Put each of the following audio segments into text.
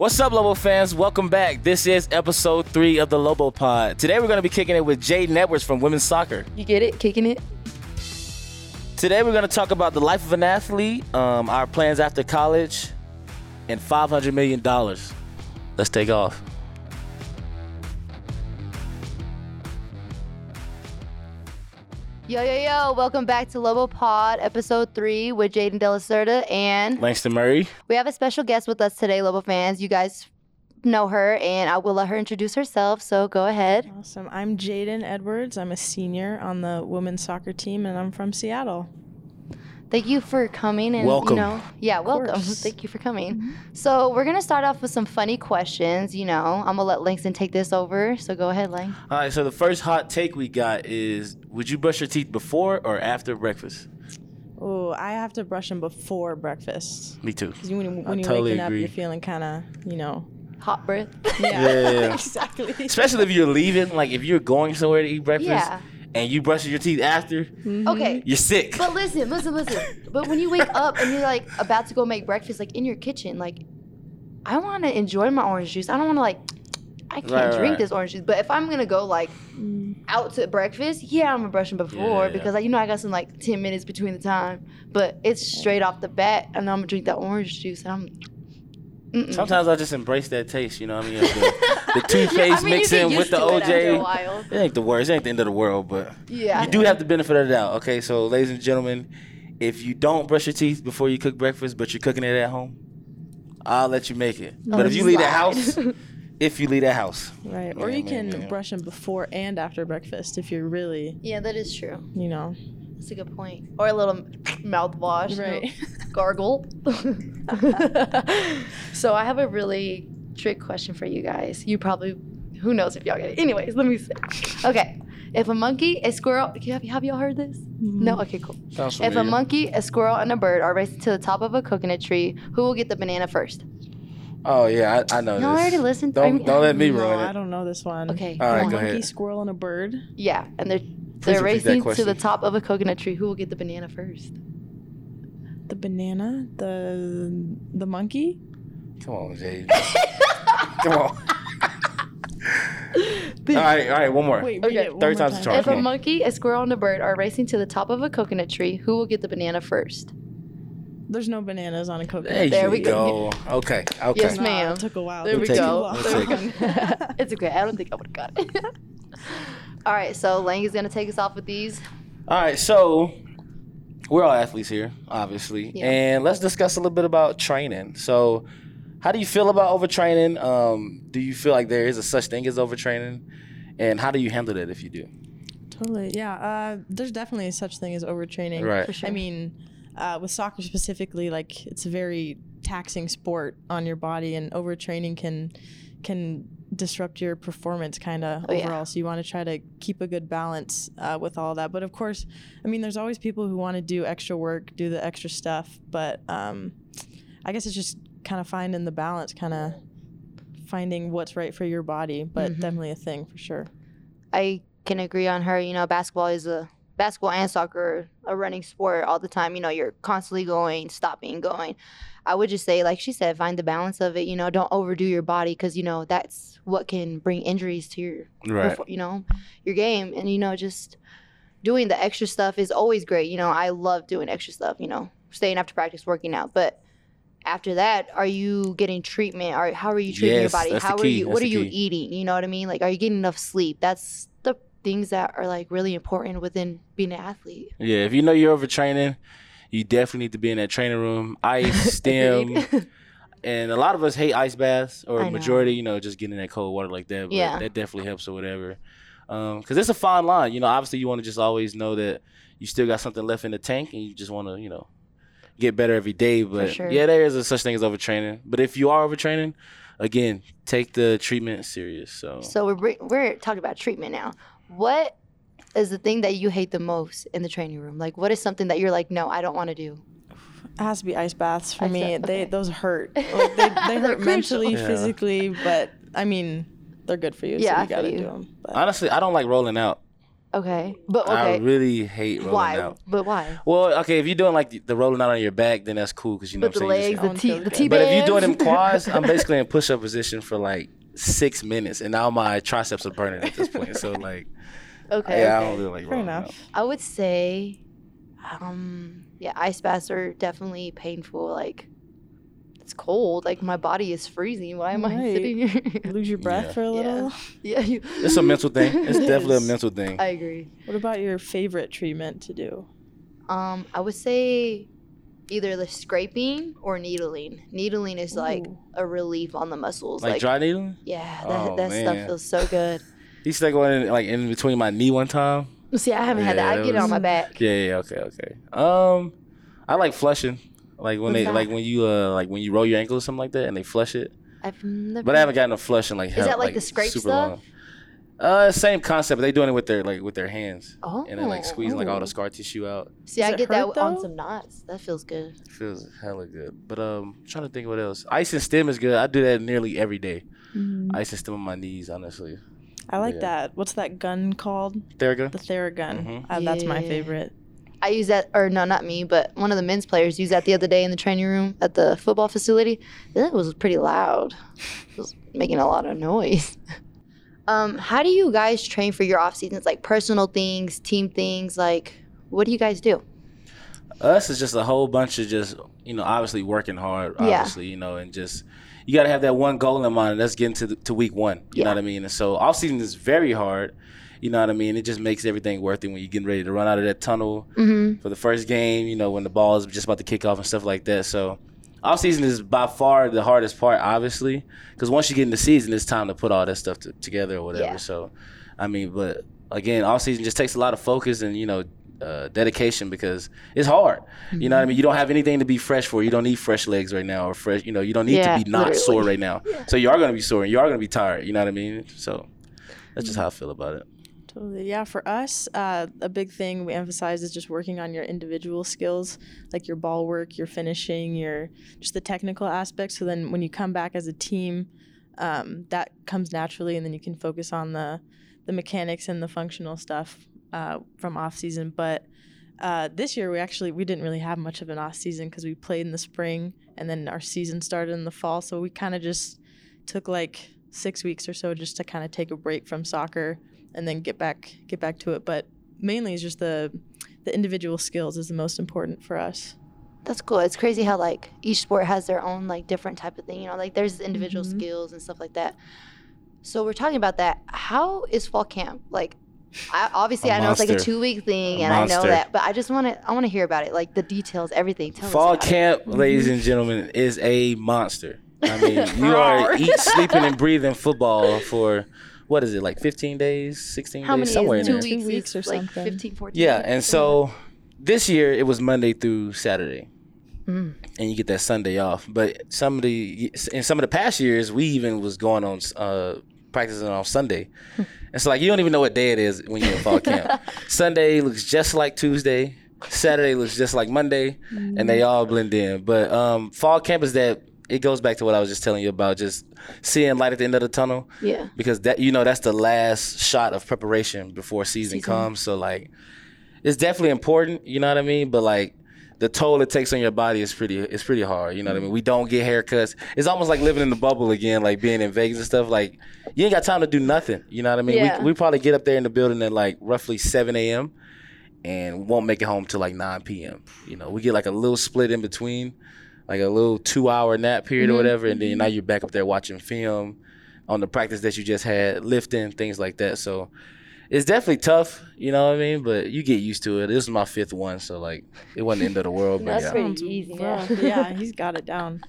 What's up, Lobo fans? Welcome back. This is episode three of the Lobo Pod. Today we're going to be kicking it with Jadyn Edwards from Women's Soccer. You get it? Kicking it? Today we're going to talk about the life of an athlete, um, our plans after college, and $500 million. Let's take off. Yo, yo, yo. Welcome back to Lobo Pod, episode three with Jaden Delacerta And Langston Murray. we have a special guest with us today, Lobo fans. You guys know her, and I will let her introduce herself. So go ahead. Awesome. I'm Jadyn Edwards. I'm a senior on the women's soccer team, and I'm from Seattle. Thank you for coming and Welcome. you know, yeah, welcome. course. Thank you for coming. Mm-hmm. So we're gonna start off with some funny questions. You know, I'm gonna let Langston take this over. So go ahead, Lang. All right, so the first hot take we got is Would you brush your teeth before or after breakfast? Oh, I have to brush them before breakfast. Me too. Because when, you- I when you're totally waking up, agree. you're feeling kind of, you know. Hot breath. Yeah, Yeah, yeah. exactly. Especially if you're leaving, like if you're going somewhere to eat breakfast Yeah. And you brushing your teeth after, mm-hmm. Okay. you're sick. But listen, listen, listen. But when you wake up and you're like about to go make breakfast, like in your kitchen, like I want to enjoy my orange juice. I don't want to like. I can't Right, right, drink right. this orange juice. But if I'm gonna go like mm. out to breakfast, yeah, I'm gonna brush them before Yeah. because like, you know I got some like ten minutes between the time. But it's straight off the bat, and I'm gonna drink that orange juice. And I'm. Mm-mm. Sometimes I just embrace that taste, you know what I mean? Like the, the toothpaste I mean, you mixed get in with the to it OJ. It ain't the worst. It ain't the end of the world, but Yeah. you do have the benefit of the doubt. Okay, so ladies and gentlemen, if you don't brush your teeth before you cook breakfast, but you're cooking it at home, I'll let you make it. But if you leave the house, if you leave the house, Right. Or Yeah, you man, can man. brush them before and after breakfast if you're really, Yeah, that is true. you know. That's a good point. Or a little mouthwash. Right. Gargle. so I have a really trick question for you guys. You probably, who knows if y'all get it. Anyways, let me see. Okay. If a monkey, a squirrel, have, have y'all heard this? Mm-hmm. No? Okay, cool. sounds If a monkey, a squirrel, and a bird are racing to the top of a coconut tree, who will get the banana first? Oh yeah, I, I know Y'all this. already listened? Don't mean- don't let me No, ruin I don't know this one. Okay. All right, come go on. ahead. Monkey, squirrel, and a bird. Yeah, and they're they're racing to the top of a coconut tree. Who will get the banana first? The banana, the the monkey. Come on, Jay. Come on. all right, all right, one more. Wait, Okay. one Third more time's a time. charm. If a monkey, a squirrel, and a bird are racing to the top of a coconut tree, who will get the banana first? There's no bananas on a coconut. There, There we go. go. Okay, okay. Yes, Nah, ma'am. It took a while. There We'll we take it. go. We'll There we go. it's okay. I don't think I would have got it. all right, so Lang is gonna take us off with these. All right, so we're all athletes here, obviously, Yeah. and let's discuss a little bit about training. So, how do you feel about overtraining? Um, do you feel like there is a such thing as overtraining, and how do you handle that if you do? Totally. Yeah. Uh, there's definitely such thing as overtraining. Right. For sure. I mean, uh, with soccer specifically, like it's a very taxing sport on your body, and overtraining can can disrupt your performance kind of Oh, yeah. overall. So you want to try to keep a good balance uh, with all that. But of course, I mean, there's always people who want to do extra work, do the extra stuff. But um, I guess it's just kind of finding the balance, kind of finding what's right for your body. But Mhm. definitely a thing for sure. I can agree on her. You know, basketball is a basketball and soccer a running sport all the time. You know, you're constantly going, stopping, going. I would just say, like she said, find the balance of it. You know, don't overdo your body because you know that's what can bring injuries to your, Right. you know, your game. And you know, just doing the extra stuff is always great. You know, I love doing extra stuff. You know, staying after practice, working out, but. After that, are you getting treatment? Or how are you treating Yes, your body? How are you? That's What are you eating? You know what I mean? Like, are you getting enough sleep? That's the things that are like really important within being an athlete. Yeah, if you know you're overtraining, you definitely need to be in that training room, ice, stem, and a lot of us hate ice baths, or I a know. majority, you know, just getting in that cold water like that. But Yeah. that definitely helps or whatever. Um, because it's a fine line, you know. Obviously, you want to just always know that you still got something left in the tank, and you just want to, you know, get better every day. But sure. yeah, there is a such thing as overtraining. But if you are overtraining, again, take the treatment serious. So, so we're we're talking about treatment now. What is the thing that you hate the most in the training room? Like, what is something that you're like, no, I don't want to do? It has to be ice baths for Ice me. bath, They those hurt. Like, they, they They're hurt mentally. Yeah. physically, but I mean, they're good for you. Yeah, I so you gotta you. do them. But honestly, I don't like rolling out. Okay, but I really hate rolling why? out. But why? Well, okay, if you're doing like the, the rolling out on your back, then that's cool because you know But the what I'm saying. you legs, just- the Sounds T, the good. T but if you're doing them quads, I'm basically in push up position for like six minutes, and now my triceps are burning at this point. So like, okay, yeah, I don't really like Fair rolling out. enough. I would say, um, yeah, ice baths are definitely painful. Like, it's cold. Like my body is freezing. Why am I sitting here? Lose your breath Yeah. for a little. yeah, you, It's a mental thing. It's It definitely a mental thing. I agree. What about your favorite treatment to do? Um, I would say either the scraping or needling. Needling is like a relief on the muscles. Like, Like, dry needling. yeah, that, Oh, that stuff feels so good. He stuck going in, like in between my knee one time. See, I haven't had that. I that get it on my back. Yeah, yeah, okay, okay. Um, I like flushing. Like when What's they that? like when you uh like when you roll your ankle or something like that and they flush it. I've never. But I haven't gotten a flush in like hell, Is that like the scrape super stuff? long. Uh, same concept. But they doing it with their like with their hands Oh, and then like squeezing like all oh. the scar tissue out. See, Does I it get that hurt, on some knots. That feels good. Feels hella good. But um, trying to think of what else. Ice and stem is good. I do that nearly every day. Ice and stem on my knees, honestly. I like Yeah. that. What's that gun called? Theragun. The Theragun. Mhm. Uh, That's my favorite. I use that, or no, not me, but one of the men's players used that the other day in the training room at the football facility. That was pretty loud. It was making a lot of noise. Um, how do you guys train for your off seasons? Like personal things, team things. Like, what do you guys do? Us is just a whole bunch of just you know obviously working hard. Yeah. Obviously you know and just you got to have that one goal in mind. and That's getting to the, to week one. You know what I mean. And so off season is very hard. You know what I mean. It just makes everything worth it when you're getting ready to run out of that tunnel Mm-hmm. for the first game. You know when the ball is just about to kick off and stuff like that. So off season is by far the hardest part, obviously, because once you get in the season, it's time to put all that stuff to, together or whatever. Yeah. So I mean, but again, off season just takes a lot of focus and you know uh, dedication because it's hard. You know what I mean? You don't have anything to be fresh for. You don't need fresh legs right now or fresh. You know, you don't need Yeah, to be not literally. sore right now. So you are going to be sore and you are going to be tired. You know what I mean? So that's just how I feel about it. Totally. Yeah, for us, uh, a big thing we emphasize is just working on your individual skills, like your ball work, your finishing, your just the technical aspects. So then when you come back as a team, um, that comes naturally, and then you can focus on the the mechanics and the functional stuff uh, from off season. But uh, this year we actually we didn't really have much of an off season because we played in the spring and then our season started in the fall. So we kind of just took like six weeks or so just to kind of take a break from soccer and then get back get back to it. But mainly it's just the the individual skills is the most important for us. That's cool. It's crazy how like each sport has their own like different type of thing. You know, like there's individual Mhm. skills and stuff like that. So we're talking about that. How is fall camp? Like, I, obviously A I know it's like a two week thing, A and I know that, but I just want to I want to hear about it, like the details, everything. Tell Fall us about camp, ladies and gentlemen, is a monster. I mean, you are eat, sleeping, and breathing football for what is it like 15 days, 16 How days, many somewhere is in it? there. Two Two weeks, weeks or like something. 15, 14 Yeah, and so this year it was Monday through Saturday, Mm. and you get that Sunday off. But some of the in some of the past years, we even was going on uh, practicing on Sunday, and so like you don't even know what day it is when you're in fall camp. Sunday looks just like Tuesday. Saturday looks just like Monday, and they all blend in. But um, fall camp is that it goes back to what I was just telling you about, just seeing light at the end of the tunnel yeah, because that you know that's the last shot of preparation before season, Season. comes. So like, it's definitely important. You know what I mean? But like, the toll it takes on your body is pretty. It's pretty hard. You know what I mean? We don't get haircuts. It's almost like living in the bubble again, like being in Vegas and stuff. Like, you ain't got time to do nothing. You know what I mean? Yeah. We we probably get up there in the building at like roughly seven a.m. and won't make it home till like nine p.m. You know, we get like a little split in between, like a little two-hour nap period or Mhm. whatever, and then now you're back up there watching film on the practice that you just had, lifting things like that. So it's definitely tough, you know what I mean? But you get used to it. This is my fifth one, so like it wasn't the end of the world. But That's yeah. pretty easy, yeah. yeah, he's got it down.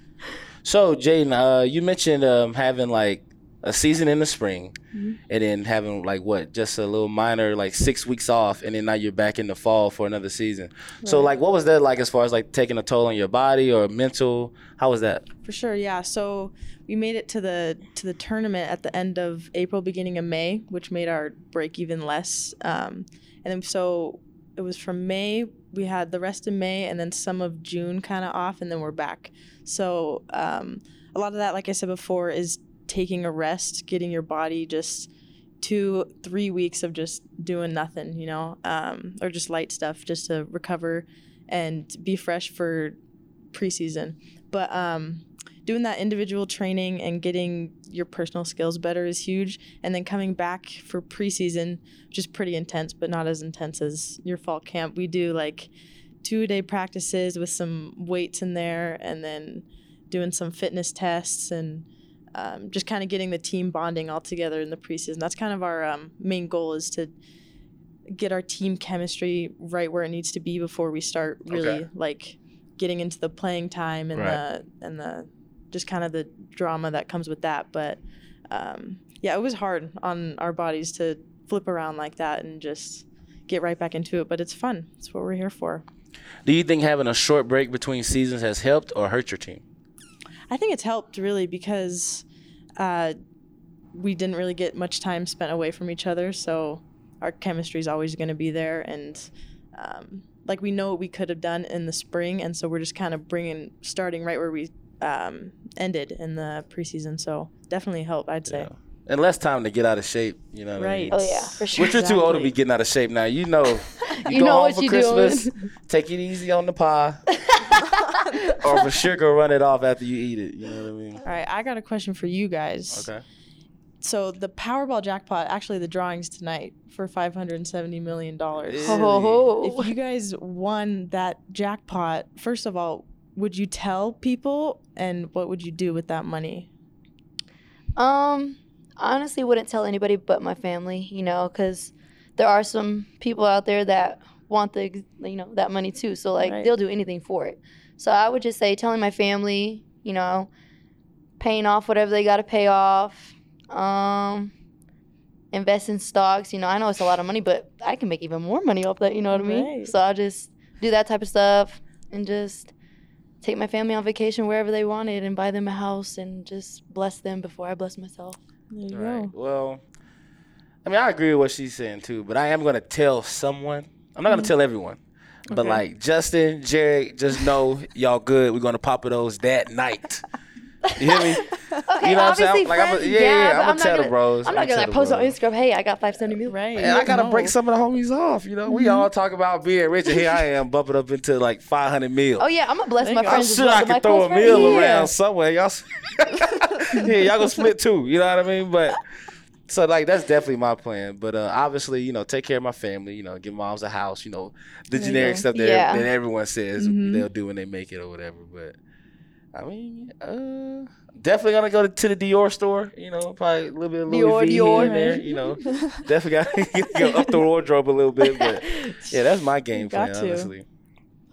So Jadyn, uh, you mentioned um, having like a season in the spring, Mhm. and then having like what, just a little minor like six weeks off, and then now you're back in the fall for another season. So like, what was that like as far as like taking a toll on your body or mental? How was that? For sure, yeah. So we made it to the to the tournament at the end of April, beginning of May, which made our break even less. Um, and then so it was from May. We had the rest of May and then some of June kind of off, and then we're back. So um, a lot of that, like I said before, is taking a rest, getting your body just two, three weeks of just doing nothing, you know, um, or just light stuff just to recover and be fresh for preseason. But um, doing that individual training and getting your personal skills better is huge. And then coming back for preseason, which is pretty intense, but not as intense as your fall camp. We do like two day practices with some weights in there and then doing some fitness tests and um, just kind of getting the team bonding all together in the preseason. That's kind of our um, main goal is to get our team chemistry right where it needs to be before we start really Okay. like getting into the playing time and Right. the and the just kind of the drama that comes with that. But um, yeah, it was hard on our bodies to flip around like that and just get right back into it. But it's fun. It's what we're here for. Do you think having a short break between seasons has helped or hurt your team? I think it's helped really because uh, we didn't really get much time spent away from each other, so our chemistry is always going to be there, and um, like we know what we could have done in the spring, and so we're just kind of bringing starting right where we um, ended in the preseason. So definitely helped, I'd say. Yeah. And less time to get out of shape, you know what I mean? Right. Oh yeah, for sure. Which you're too old to be getting out of shape now. You know, you, You go know home what for you Christmas, doing. take it easy on the pie, or for sure go run it off after you eat it. You know what I mean? All right, I got a question for you guys. Okay. So the Powerball jackpot, actually, the drawings tonight for five hundred and seventy million dollars. Yeah. Ho, ho, ho. if you guys won that jackpot, first of all, would you tell people and what would you do with that money? Um, I honestly wouldn't tell anybody but my family, you know, because there are some people out there that want the, you know, that money too. So like Right. they'll do anything for it. So I would just say telling my family, you know, paying off whatever they got to pay off. Um, invest in stocks. You know, I know it's a lot of money, but I can make even more money off that. You know what I mean? Right. So I'll just do that type of stuff and just take my family on vacation wherever they wanted and buy them a house and just bless them before I bless myself. There you Right. go. Well, I mean, I agree with what she's saying too, but I am going to tell someone. I'm not going to tell everyone. But Mm-hmm. Okay. like Justin, Jared, just know y'all good. We're gonna pop of those that night. You hear me? Okay, You know what I'm saying? obviously Like, I'm a- friends, yeah, yeah, but I'ma I'm not tell gonna, bros. I'm I'ma not gonna like the post on. Instagram. Hey, I got five seventy mil. Right. And I gotta No. break some of the homies off. You know, we all talk about being rich, and here I am bumping up into like 500 mil. Oh yeah, I'm gonna bless There my you go. I'm sure I but can throw a close meal yeah. around somewhere. Y'all, yeah, y'all gonna split too. You know what I mean? But so like that's definitely my plan. But uh, obviously, you know, take care of my family. You know, give moms a house. You know, the There generic stuff that, Yeah. that everyone says Mhm. they'll do when they make it or whatever. But I mean, uh, definitely gonna go to, the Dior store. You know, probably a little bit of Louis Dior, V Dior, and there. You know, definitely got to go up the wardrobe a little bit. But yeah, that's my game plan. to. Honestly.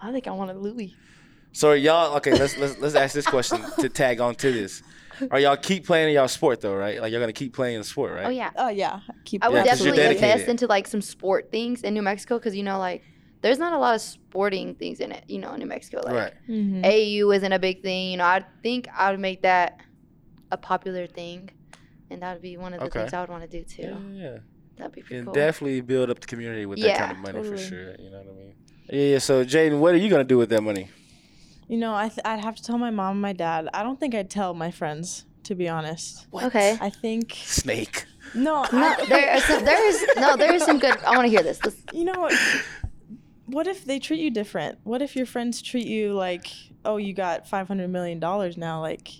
I think I want a Louis. So y'all okay? Let's let's let's ask this question to tag on to this. Are y'all keep playing y'all sport though, right? Like you're gonna keep playing the sport, right? Oh yeah, Oh yeah. Keep I would Yeah, 'cause you're definitely invest into like some sport things in New Mexico because you know like there's not a lot of sporting things in it. You know, in New Mexico, like Right. Mhm. AU isn't a big thing. You know, I think I would make that a popular thing, and that would be one of the Okay. things I would want to do too. Yeah, yeah. That'd be pretty And cool. definitely build up the community with that kind of money for sure. You know what I mean? Yeah. yeah. So Jadyn, what are you gonna do with that money? You know, I th- I'd have to tell my mom and my dad. I don't think I'd tell my friends, to be honest. Okay. I think Snake. no. No, I- there is some, there is no there is some good. I want to hear this. Let's, you know what? What if they treat you different? What if your friends treat you like, oh, you got five hundred million dollars now? Like,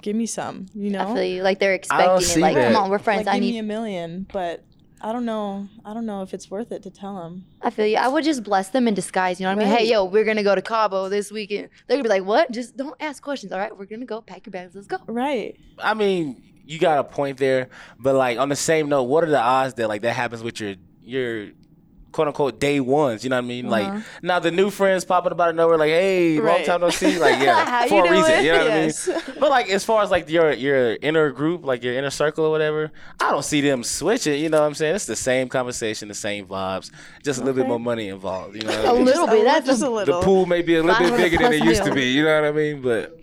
give me some. You know, I feel you. Like they're expecting it. Like, that. come on, we're friends. Like, I give me need. a million, but I don't know. I don't know if it's worth it to tell them. I feel you. I would just bless them in disguise. You know what I mean? Hey, yo, we're gonna go to Cabo this weekend. They're gonna be like, what? Just don't ask questions. All right, we're gonna go. Pack your bags. Let's go. Right. I mean, you got a point there, but like on the same note, what are the odds that like that happens with your your quote unquote day ones? You know what I mean? Uh-huh. Like now the new friends popping up out of nowhere, like, hey, long time no see. Like, yeah, for a reason. doing? You know what Yes. I mean? But like as far as like your your inner group, like your inner circle or whatever, I don't see them switching. You know what I'm saying? It's the same conversation, the same vibes, just a little bit more money involved. You know, what A I mean? little bit. That's just a, a The pool may be a little bit bigger than it used to be. You know what I mean? But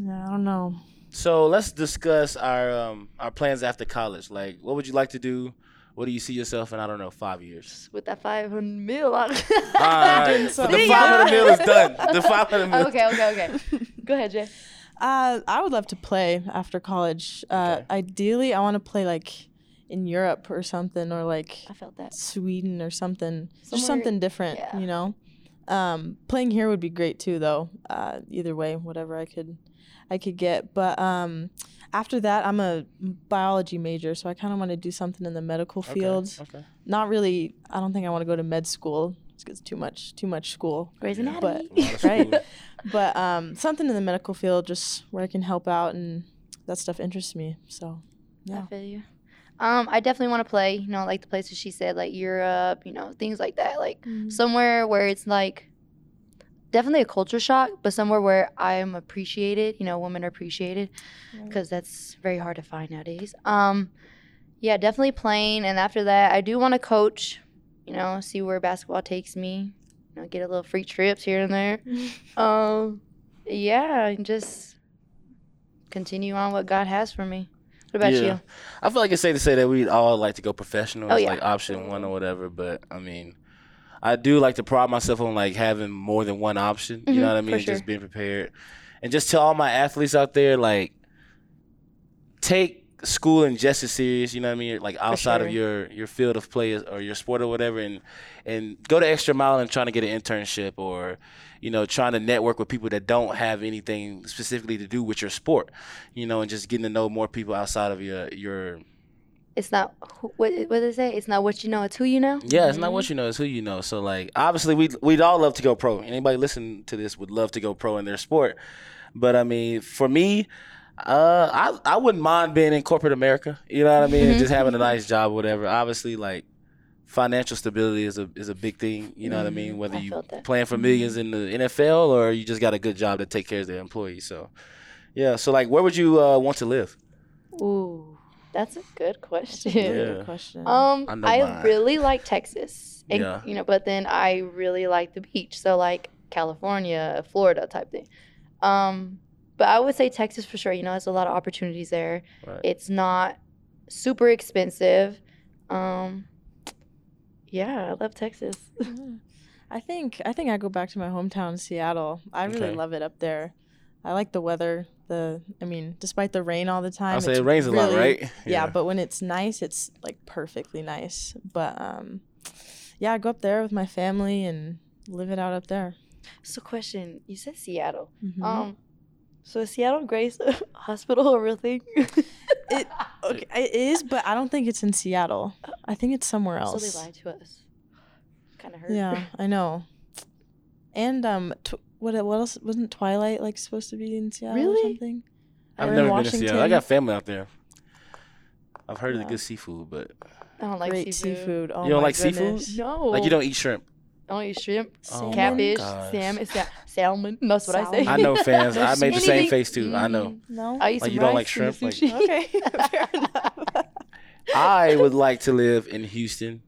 I don't know. so let's discuss our um our plans after college. Like, what would you like to do? What do you see yourself in? I don't know, five years. with that 500 mil. on- All right, Doing the 500 mil is done. The 500 mil. okay, okay, okay. Go ahead, Jay. Uh, I would love to play after college. Uh, Okay. Ideally, I want to play like in Europe or something, or like I felt that. Sweden or something. Somewhere- Just something different, yeah. you know. Um, playing here would be great too, though. Uh, either way, whatever I could, I could get. But um, after that, I'm a biology major, so I kind of want to do something in the medical field. Okay. okay. Not really. I don't think I want to go to med school. It's 'cause It's too much, too much school. Grey's Yeah. But Anatomy. lot right, but um, something in the medical field, just where I can help out, and that stuff interests me. So, yeah. I feel you. Um, I definitely want to play, you know, like the places she said, like Europe, you know, things like that. Like somewhere where it's like definitely a culture shock, but somewhere where I am appreciated, you know, women are appreciated Right. because that's very hard to find nowadays. Um, yeah, definitely playing. And after that, I do want to coach, you know, see where basketball takes me, you know, get a little free trips here and there. Um, yeah, and just continue on what God has for me. What about Yeah. you? I feel like it's safe to say that we'd all like to go professional. Oh, It's yeah. like option one or whatever. But I mean, I do like to pride myself on like having more than one option. You Mhm, know what I mean? sure. Just being prepared. And just tell all my athletes out there, like, take schooling just as serious. You know what I mean? Like outside of your your field of play or your sport or whatever, and and go the extra mile and trying to get an internship or you know trying to network with people that don't have anything specifically to do with your sport. You know, and just getting to know more people outside of your your It's not who- what what they say? It's not what you know, it's who you know. Yeah, it's not what you know, it's who you know. So like obviously we we'd all love to go pro. Anybody listening to this would love to go pro in their sport. But I mean, for me, uh I I wouldn't mind being in corporate America. You know what I mean? And just having a nice job or whatever. Obviously like financial stability is a is a big thing, you know what I mean? Whether I you playing for millions in the NFL or you just got a good job that take care of their employees. So yeah, so like where would you uh, want to live? Ooh, that's a good question. Yeah. Good question. Um, I I, really like Texas, and Yeah. you know, but then I really like the beach, so like California, Florida type thing. Um, but I would say Texas for sure. You know, there's a lot of opportunities there. Right. It's not super expensive. Um, yeah, I love Texas. I think I think I go back to my hometown, Seattle. I really Okay. love it up there. I like the weather. The I mean, despite the rain all the time, I'll say it rains a lot, right? Yeah. but when it's nice, it's like perfectly nice. But um, yeah, I go up there with my family and live it out up there. So, question: You said Seattle. Mhm. Um, so is Seattle Grace Hospital a real thing? it okay, it is, but I don't think it's in Seattle. I think it's somewhere else. So else. they lied to us. Kind of hurt. Yeah, I know. And um, tw- what what else wasn't Twilight like supposed to be in Seattle or something? I've Or in never been to Seattle. I got family out there. I've heard of the good seafood, but I don't like Great seafood. seafood. Oh You don't my like seafood? No. like you don't eat shrimp. I don't eat shrimp, Oh my catfish, gosh. salmon, sa- salmon. That's what I say. I know fans. I made the same face too. I know. Mhm. No. I eat Like you don't like shrimp, like- sushi. okay, fair enough. I would like to live in Houston.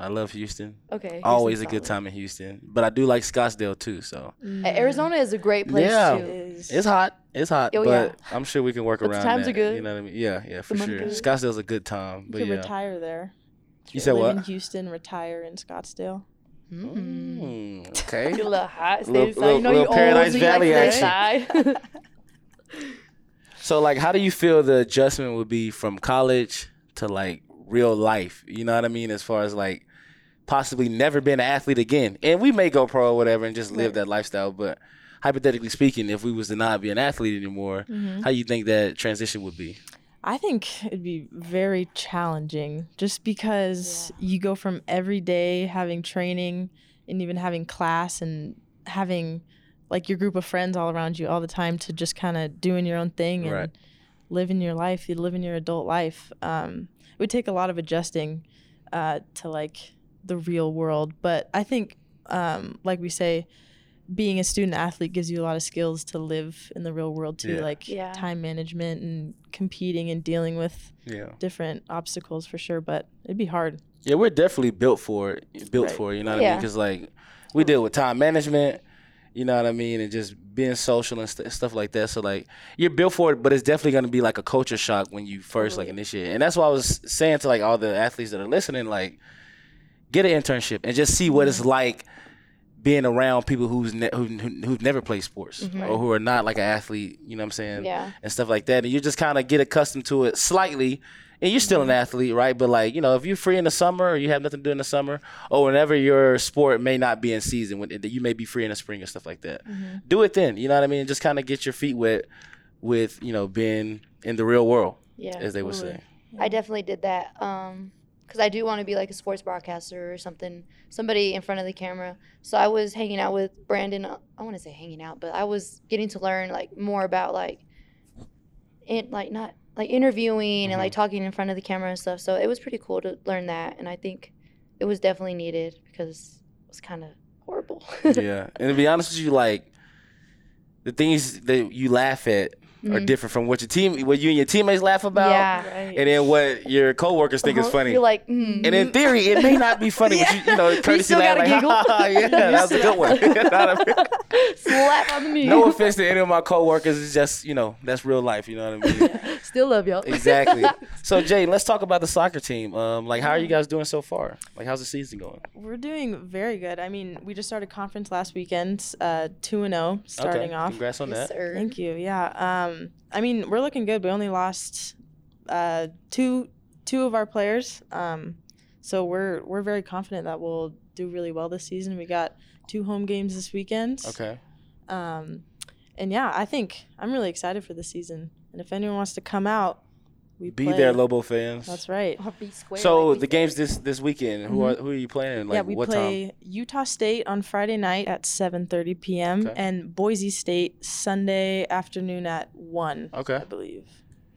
I love Houston. okay. Always a good solid. time in Houston, but I do like Scottsdale too. So Uh, Arizona is a great place Yeah. too. is. it's hot. It's hot, Oh, but yeah. I'm sure we can work But the around times that. are good. You know what I mean? Yeah, yeah, for The sure. good. Scottsdale's a good time, You but could yeah. retire there. You said Live what? in Houston, retire in Scottsdale. Mm. Mm, okay. Get a little hot. Stay Little- little- you know little you old, Paradise so you like Valley to action. So like how do you feel the adjustment would be from college to like real life? You know what I mean? As far as like possibly never been an athlete again. And we may go pro or whatever and just live Right. that lifestyle, but hypothetically speaking, if we was to not be an athlete anymore, Mm-hmm. how you think that transition would be? I think it'd be very challenging just because you go from every day having training and even having class and having like your group of friends all around you all the time to just kind of doing your own thing and Right. living your life, you living your adult life. Um, it would take a lot of adjusting uh, to like the real world, but I think, um, like we say, being a student athlete gives you a lot of skills to live in the real world too, Yeah. like Yeah. time management and competing and dealing with Yeah. different obstacles for sure. But it'd be hard. Yeah, we're definitely built for it. Built Right. for it, you know what I mean? Because like we deal with time management, you know what I mean, and just being social and st- stuff like that. So like you're built for it, but it's definitely going to be like a culture shock when you first like initiate. And that's why I was saying to like all the athletes that are listening, like get an internship and just see what it's like being around people who's ne- who, who who've never played sports mm-hmm. or who are not like an athlete. You know what I'm saying? Yeah. And stuff like that, and you just kind of get accustomed to it slightly. And you're still an mm-hmm. athlete, right? But like you know, if you're free in the summer or you have nothing to do in the summer, or whenever your sport may not be in season, when you may be free in the spring and stuff like that, mm-hmm. do it then. You know what I mean? Just kind of get your feet wet with you know being in the real world, Yeah. as they would say. I definitely did that. Um, because I do want to be like a sports broadcaster or something, somebody in front of the camera. So I was hanging out with Brandon. uh, I want to say hanging out, but I was getting to learn like more about like, it like not like interviewing and like talking in front of the camera and stuff. So it was pretty cool to learn that, and I think it was definitely needed because it was kind of horrible. yeah, and to be honest with you, like the things that you laugh at are different from what your team, what you and your teammates laugh about, yeah. Right. and then what your coworkers think is Uh-huh. funny. You're like, mm, and in theory, it may not be funny, but you, you know, courtesy still laugh, gotta like, giggle. "Ha, ha, ha, yeah, that was a good one. You know what I mean? slap on the knee. no offense to any of my coworkers, it's just you know that's real life. You know what I mean? Still love y'all. exactly. So Jay, let's talk about the soccer team. Um, like, how are you guys doing so far? Like, how's the season going? We're doing very good. I mean, we just started conference last weekend, uh, two and zero, starting okay. off. Congrats on Yes, that. sir. Thank you. Yeah. Um, I mean, we're looking good. We only lost uh, two two of our players. Um, so we're we're very confident that we'll do really well this season. We got two home games this weekend. Okay. Um, and yeah, I think I'm really excited for the season. And if anyone wants to come out, we Be play. there, Lobo fans. That's right. Or be square So like we the games this this weekend, who are mm-hmm. who are you playing? Like yeah, we what play time? Utah State on Friday night at 7:30 p.m. Okay. and Boise State Sunday afternoon at one. Okay. I believe.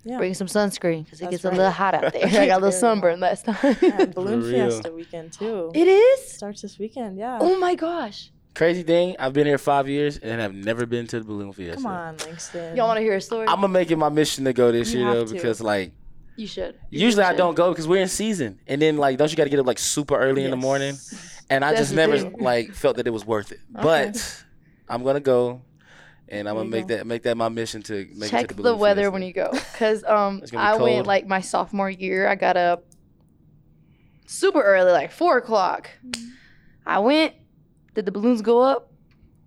Yeah. Bring some sunscreen because it gets right. a little hot out there. I got a little sunburn last time. Yeah, Balloon Fiesta weekend too. it is? starts this weekend. Yeah. Oh my gosh. Crazy thing, I've been here five years and have never been to the balloon fiesta. Come on, Langston. Y'all want to hear a story? I'm gonna make it my mission to go this You year have though to. because like you should. You usually I don't go because we're in season and then like don't you got to get up like super early in the morning and I That's just the never thing. like felt that it was worth it. But I'm gonna go and I'm gonna make go. that make that my mission to make Check it to the, the balloon weather fiesta. when you go. Because um, It's gonna be I cold. went like my sophomore year. I got up super early, like 4 o'clock. I went. Did the balloons go up?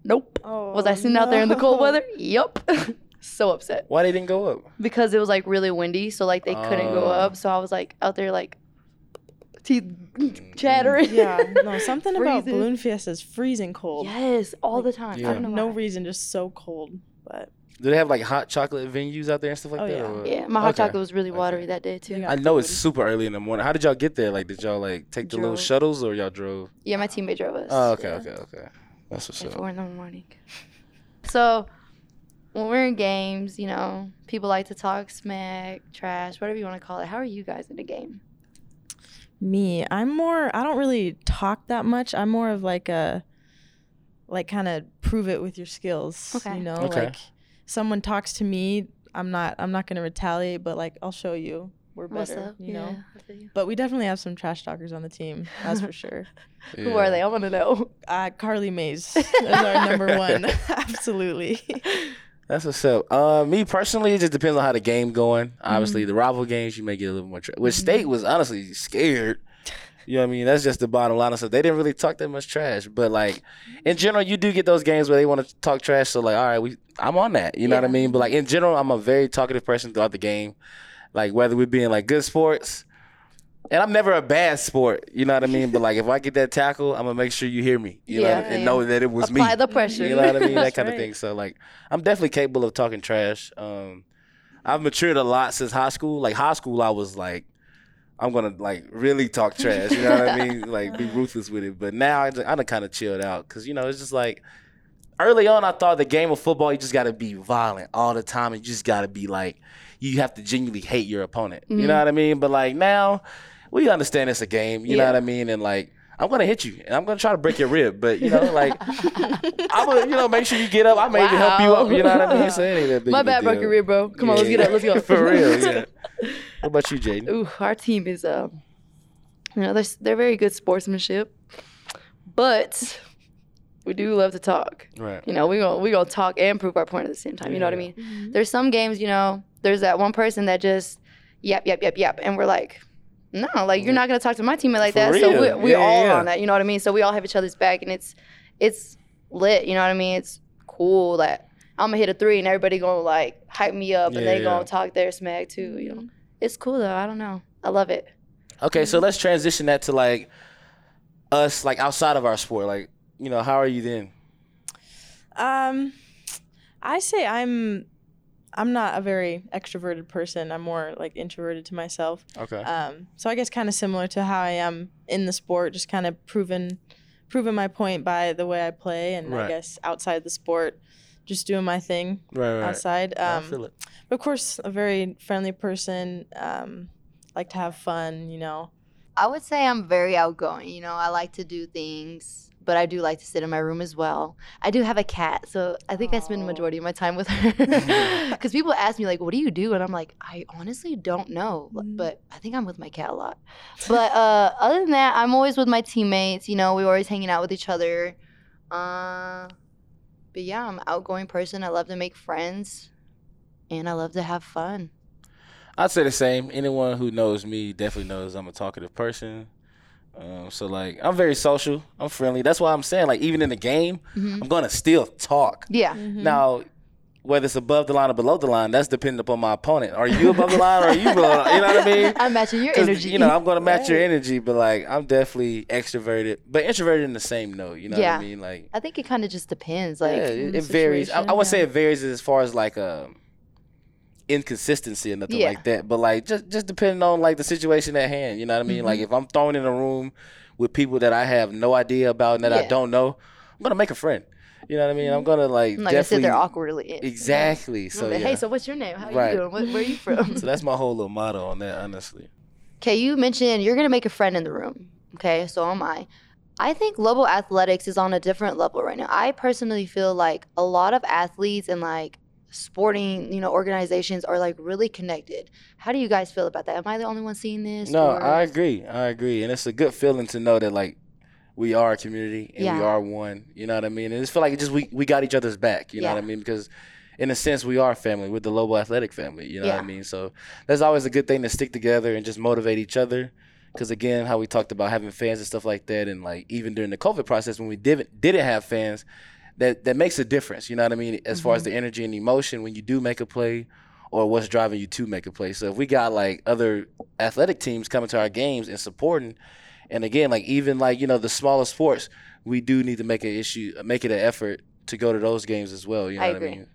Nope. Oh, Was I sitting out there in the cold weather? Yup. so upset. Why they didn't go up? because it was like really windy, so like they couldn't go Oh. up. So I was like out there like teeth mm. chattering. Yeah. No, something about Balloon Fiesta is freezing cold. Yes, all the time. Yeah. I don't know. No why. reason, just so cold. But Do they have like hot chocolate venues out there and stuff like Oh, that? yeah. or- Yeah, my hot Okay. chocolate was really Okay. watery that day too. They Yeah, got I know it's super early in the morning. How did y'all get there? Like, did y'all like take the little shuttles or y'all drove? Yeah, my teammate drove us. Oh, okay, yeah, okay, okay. That's what's At up. four in the morning. So when we're in games, you know, people like to talk smack, trash, whatever you want to call it. How are you guys in the game? me, I'm more. I don't really talk that much. I'm more of like a, like kind of prove it with your skills. Okay. You know, Okay. like someone talks to me, I'm not. I'm not gonna retaliate, but like I'll show you we're What's better. up? You yeah, know. I you. But we definitely have some trash talkers on the team. That's for sure. Who are they? I want to know. Uh, Carly Mays is our number one. Absolutely. That's what's up. Uh, me personally, it just depends on how the game going. Obviously, Mm-hmm. the rival games you may get a little more. Tra- Which State was honestly scared. You know what I mean? That's just the bottom line of stuff. They didn't really talk that much trash, but like in general, you do get those games where they want to talk trash. So like, all right, we I'm on that. You know what I mean? But like in general, I'm a very talkative person throughout the game. Like whether we be in like good sports, and I'm never a bad sport. You know what I mean? But like if I get that tackle, I'm gonna make sure you hear me. You Yeah, know, and know that it was me. Apply me. the pressure. You know what I mean? that kind of thing. So like, I'm definitely capable of talking trash. Um, I've matured a lot since high school. Like high school, I was like, I'm gonna like really talk trash. You know what I mean? Like be ruthless with it. But now I, I kind of chilled out because you know it's just like early on I thought the game of football you just got to be violent all the time. And you just got to be like you have to genuinely hate your opponent. You know what I mean? But like now we understand it's a game. You know what I mean? And like. I'm gonna hit you, and I'm gonna try to break your rib, but you know, like, I'm gonna, you know, make sure you get up. I may even help you up. You know what I mean? So it My bad, broke your rib, bro. Come on, let's get up. Let's go. For real, yeah. What about you, Jaden? Ooh, our team is um, you know, they're they're very good sportsmanship, but we do love to talk. Right. You know, we gonna we gonna talk and prove our point at the same time. You know what I Yeah. mean? Mm-hmm. There's some games, you know, there's that one person that just yep, yep, yep, yep, and we're like, no, like you're mm-hmm. not gonna talk to my teammate like For that. So we're, we're Yeah, all yeah. on that. You know what I mean? So we all have each other's back, and it's it's lit. You know what I mean? It's cool that I'm gonna hit a three and everybody gonna like hype me up and they Yeah. gonna talk their smack too. You know, mm-hmm. it's cool though. I don't know. I love it. Okay, so let's transition that to like us, like outside of our sport. Like, you know, how are you then? Um, I say I'm I'm not a very extroverted person. I'm more like introverted to myself. Okay. Um, so I guess kind of similar to how I am in the sport, just kind of proven, proving my point by the way I play, and Right. I guess outside the sport, just doing my thing right, right. outside. I Um, feel it. but of course, a very friendly person. Um, like to have fun, you know. I would say I'm very outgoing. You know, I like to do things, but I do like to sit in my room as well. I do have a cat, so I think I spend the majority of my time with her. Because people ask me like, "What do you do?" and I'm like, I honestly don't know, but- Mhm. but I think I'm with my cat a lot. But uh, other than that, I'm always with my teammates. You know, we're always hanging out with each other. Uh, but yeah, I'm an outgoing person. I love to make friends, and I love to have fun. I'd say the same. Anyone who knows me definitely knows I'm a talkative person. Um, so like, I'm very social. I'm friendly. That's why I'm saying like, even in the game, Mhm. I'm gonna still talk. Yeah. Now, whether it's above the line or below the line, that's dependent upon my opponent. Are you above the line or are you below? You know what I mean? I'm matching your 'Cause, energy. You know, I'm gonna match your energy, but like, I'm definitely extroverted, but introverted in the same note. You know Yeah. what I mean? Like, I think it kind of just depends. Like, yeah, it, it varies. I, I situation, would say it varies as far as like um inconsistency or nothing Yeah. like that. But like just just depending on like the situation at hand. You know what I mean? Like Mm-hmm. if I'm thrown in a room with people that I have no idea about and that I don't know, I'm gonna make a friend. You know what I mean? I'm gonna like I'm not gonna sit definitely there awkwardly. exactly. So So like, yeah. hey, so what's your name? How Right. you doing? Where, where you from? so that's my whole little motto on that, honestly. Okay, you mentioned you're gonna make a friend in the room. Okay, so am I. I think Lobo Athletics is on a different level right now. I personally feel like a lot of athletes and like sporting, you know, organizations are like really connected. How do you guys feel about that? Am I the only one seeing this? No, or- I agree. I agree, and it's a good feeling to know that like we are a community and we are one. You know what I mean? And it's feel like it just we we got each other's back. You know what I mean? Because in a sense, we are family. We're the Lobo Athletic family. You know what I mean? So that's always a good thing to stick together and just motivate each other. Because again, how we talked about having fans and stuff like that, and like even during the COVID process when we didn't didn't have fans, that that makes a difference. You know what I mean? As far as Mm-hmm. the energy and emotion when you do make a play, or what's driving you to make a play. So if we got like other athletic teams coming to our games and supporting, and again, like even like you know the smaller sports, we do need to make an issue, make it an effort to go to those games as well. You know I what agree. I mean?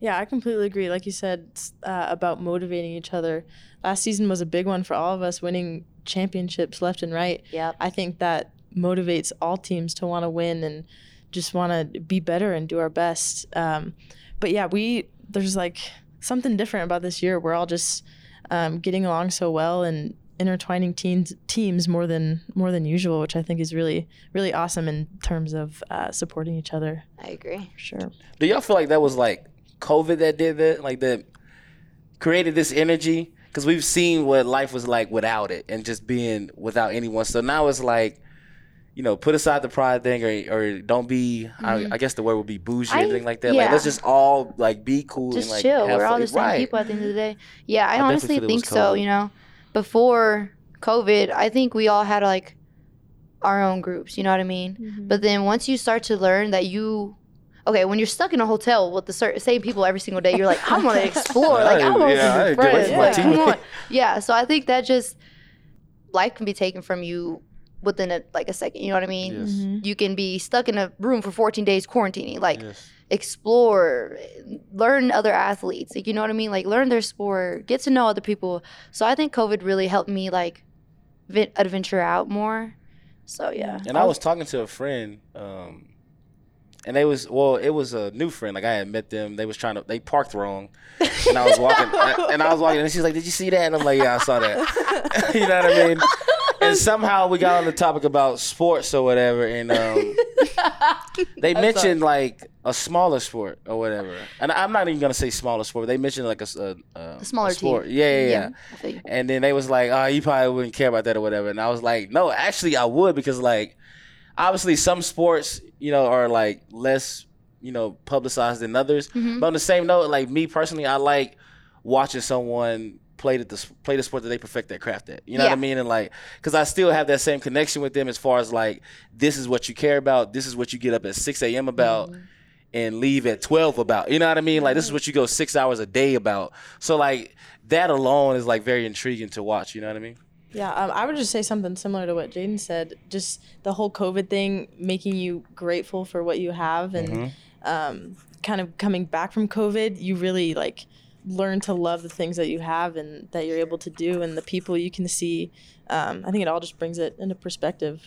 Yeah, I completely agree. Like you said uh, about motivating each other. Last season was a big one for all of us, winning championships left and right. Yeah, I think that motivates all teams to want to win and just want to be better and do our best. Um, but yeah, we there's like something different about this year. We're all just um, getting along so well and intertwining teams teams more than more than usual, which I think is really really awesome in terms of uh, supporting each other I agree. sure. Do y'all feel like that was like COVID that did that, like that created this energy? Because we've seen what life was like without it, and just being without anyone. So now it's like. You know, put aside the pride thing, or, or don't be. I, I guess the word would be bougie, Mm-hmm. I- or anything like that. Like, let's just all like be cool Just and like chill. We're all fun. the same right. people at the end of the day. Yeah, I, I honestly feel it was think so. You know, before COVID, I think we all had like our own groups. You know what I mean? But then once you start to learn that you, okay, when you're stuck in a hotel with the cer- same people every single day, you're like, I want to explore. Like I Yeah, want yeah, to be friends. Yeah. Like, come Teammate. on. Yeah. So I think that just life can be taken from you within a like a second. You know what I mean? Yes. Mhm. You can be stuck in a room for 14 days quarantining. Like Yes. explore, learn other athletes. Like you know what I mean? Like learn their sport, get to know other people. So I think COVID really helped me like vent- adventure out more. So yeah. And I was talking to a friend, um, and they was well, it was a new friend. Like I had met them. They was trying to they parked wrong, and I was walking, and I was walking, and she's like, "Did you see that?" And I'm like, "Yeah, I saw that." you know what I mean? And somehow we got on the topic about sports or whatever, and um, they mentioned like a smaller sport or whatever. And I'm not even gonna say smaller sport. But they mentioned like a smaller a sport. team. Yeah, yeah, yeah. You. And then they was like, "Oh, you probably wouldn't care about that or whatever." And I was like, "No, actually, I would because like, obviously, some sports, you know, are like less, you know, publicized than others. Mhm. But on the same note, like me personally, I like watching someone play the play the sport that they perfect their craft at. You know what I mean? And like, because I still have that same connection with them as far as like, this is what you care about. This is what you get up at 6 a.m. about. Mm-hmm. And leave at twelve about, you know what I mean? Like this is what you go six hours a day about. So like that alone is like very intriguing to watch. You know what I mean? Yeah, um, I would just say something similar to what Jaden said. Just the whole COVID thing making you grateful for what you have, and um, kind of coming back from COVID, you really like learn to love the things that you have and that you're able to do, and the people you can see. Um, I think it all just brings it into perspective.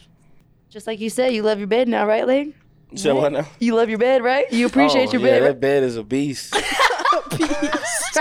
Just like you said, you love your bed now, right, Leg? So what now? You love your bed, right? You appreciate Oh, your yeah, bed. That right? bed is a beast. A beast.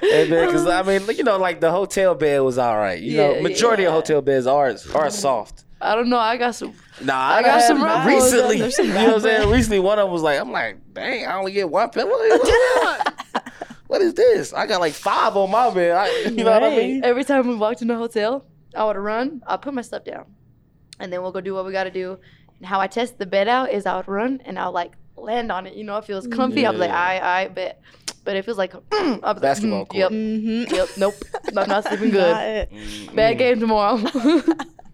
Because I mean, you know, like the hotel bed was all right. You know, Yeah, majority of hotel beds are are soft. I don't know. I got some. Nah, I, I got some rough recently. there's You know what I'm saying? Recently, one of them was like, I'm like, dang, I only get one pillow. what is this? I got like five on my bed. I, you know what I mean? Every time we walked in the hotel, I would run. I'll put my stuff down, and then we'll go do what we got to do. And how I test the bed out is I would run and I'll like land on it. You know, it feels comfy. I'm like, Yeah. I, I bet. But it feels like mm, I'm like, Basketball mm, Yep. Mm-hmm. Yep. Nope. I'm not sleeping good. Mm. Bad game tomorrow.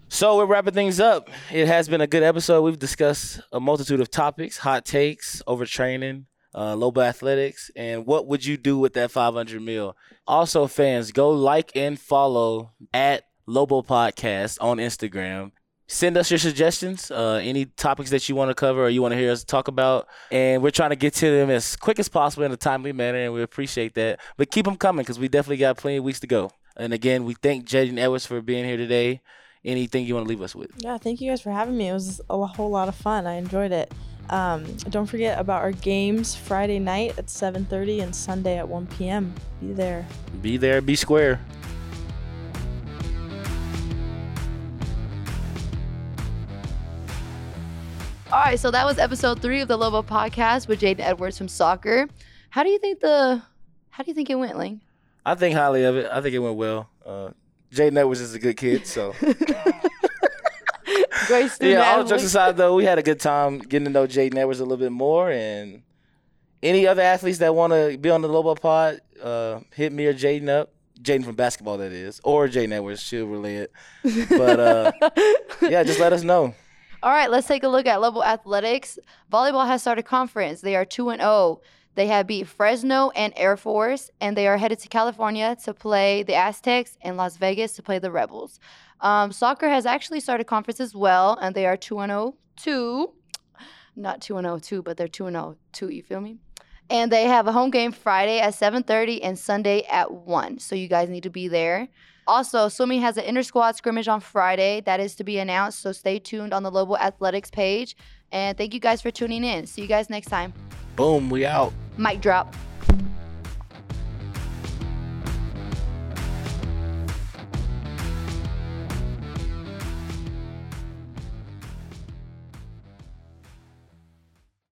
So we're wrapping things up. It has been a good episode. We've discussed a multitude of topics, hot takes, overtraining, uh, Lobo athletics, and what would you do with that 500 mil. Also, fans, go like and follow at Lobo Podcast on Instagram. Send us your suggestions, uh, any topics that you want to cover or you want to hear us talk about, and we're trying to get to them as quick as possible in a timely manner, and we appreciate that. But keep them coming because we definitely got plenty of weeks to go. And again, we thank Jadyn Edwards for being here today. Anything you want to leave us with? Yeah, thank you guys for having me. It was a whole lot of fun. I enjoyed it. Um, don't forget about our games Friday night at 7:30 and Sunday at 1 p.m. Be there. Be there, be square. All right, so that was episode three of the Lobo podcast with Jadyn Edwards from soccer. How do you think the how do you think it went, Ling? I think highly of it. I think it went well. Uh, Jadyn Edwards is a good kid, so Great student. yeah. All jokes aside, though, we had a good time getting to know Jadyn Edwards a little bit more. And any other athletes that want to be on the Lobo Pod, uh, hit me or Jaden up. Jaden from basketball, that is, or Jadyn Edwards. She'll relay it. But uh, yeah, just let us know. All right, let's take a look at Lobo Athletics. Volleyball has started conference. They are 2 and 0. They have beat Fresno and Air Force, and they are headed to California to play the Aztecs and Las Vegas to play the Rebels. Um, soccer has actually started conference as well, and they are 2 and 0 2. Not 2 and 0 2, but they're 2 and 0 2, you feel me? And they have a home game Friday at 7:30 and Sunday at 1. So you guys need to be there. Also, swimming has an inter squad scrimmage on Friday. That is to be announced. So stay tuned on the Lobo Athletics page. And thank you guys for tuning in. See you guys next time. Boom, we out. Mic drop.